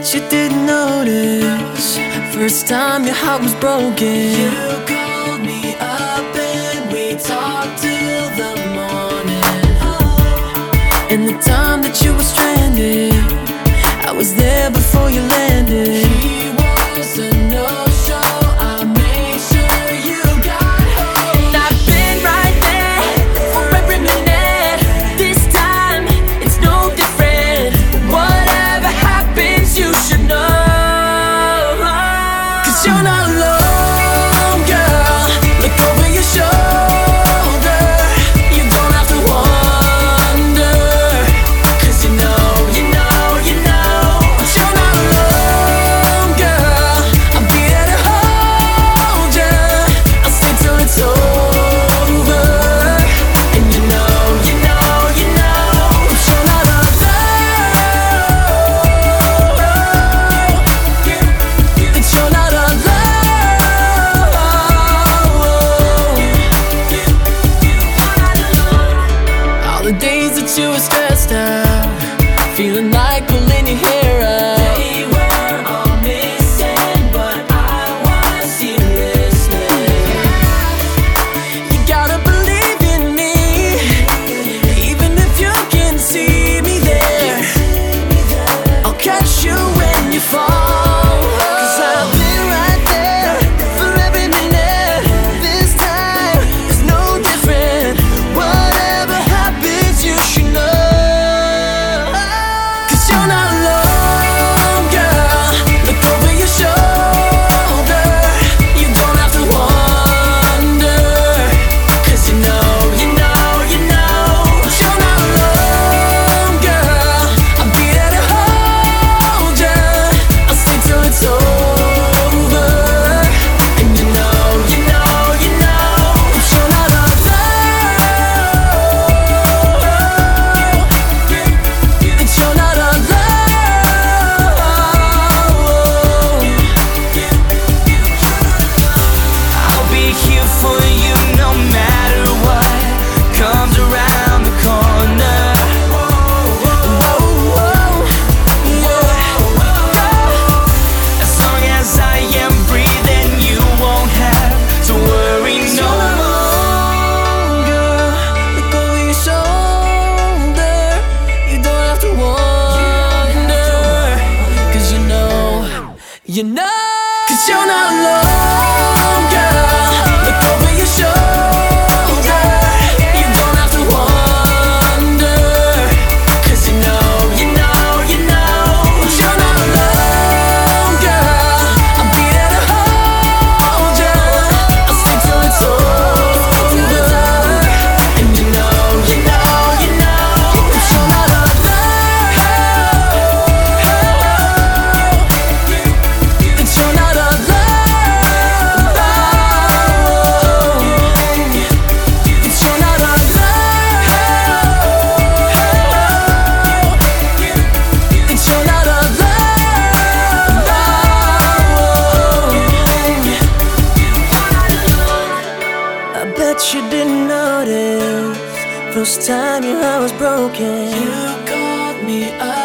that you didn't notice. First time your heart was broken. feeling like you know? Cause you're not alone. First time you I was broken. You called me up.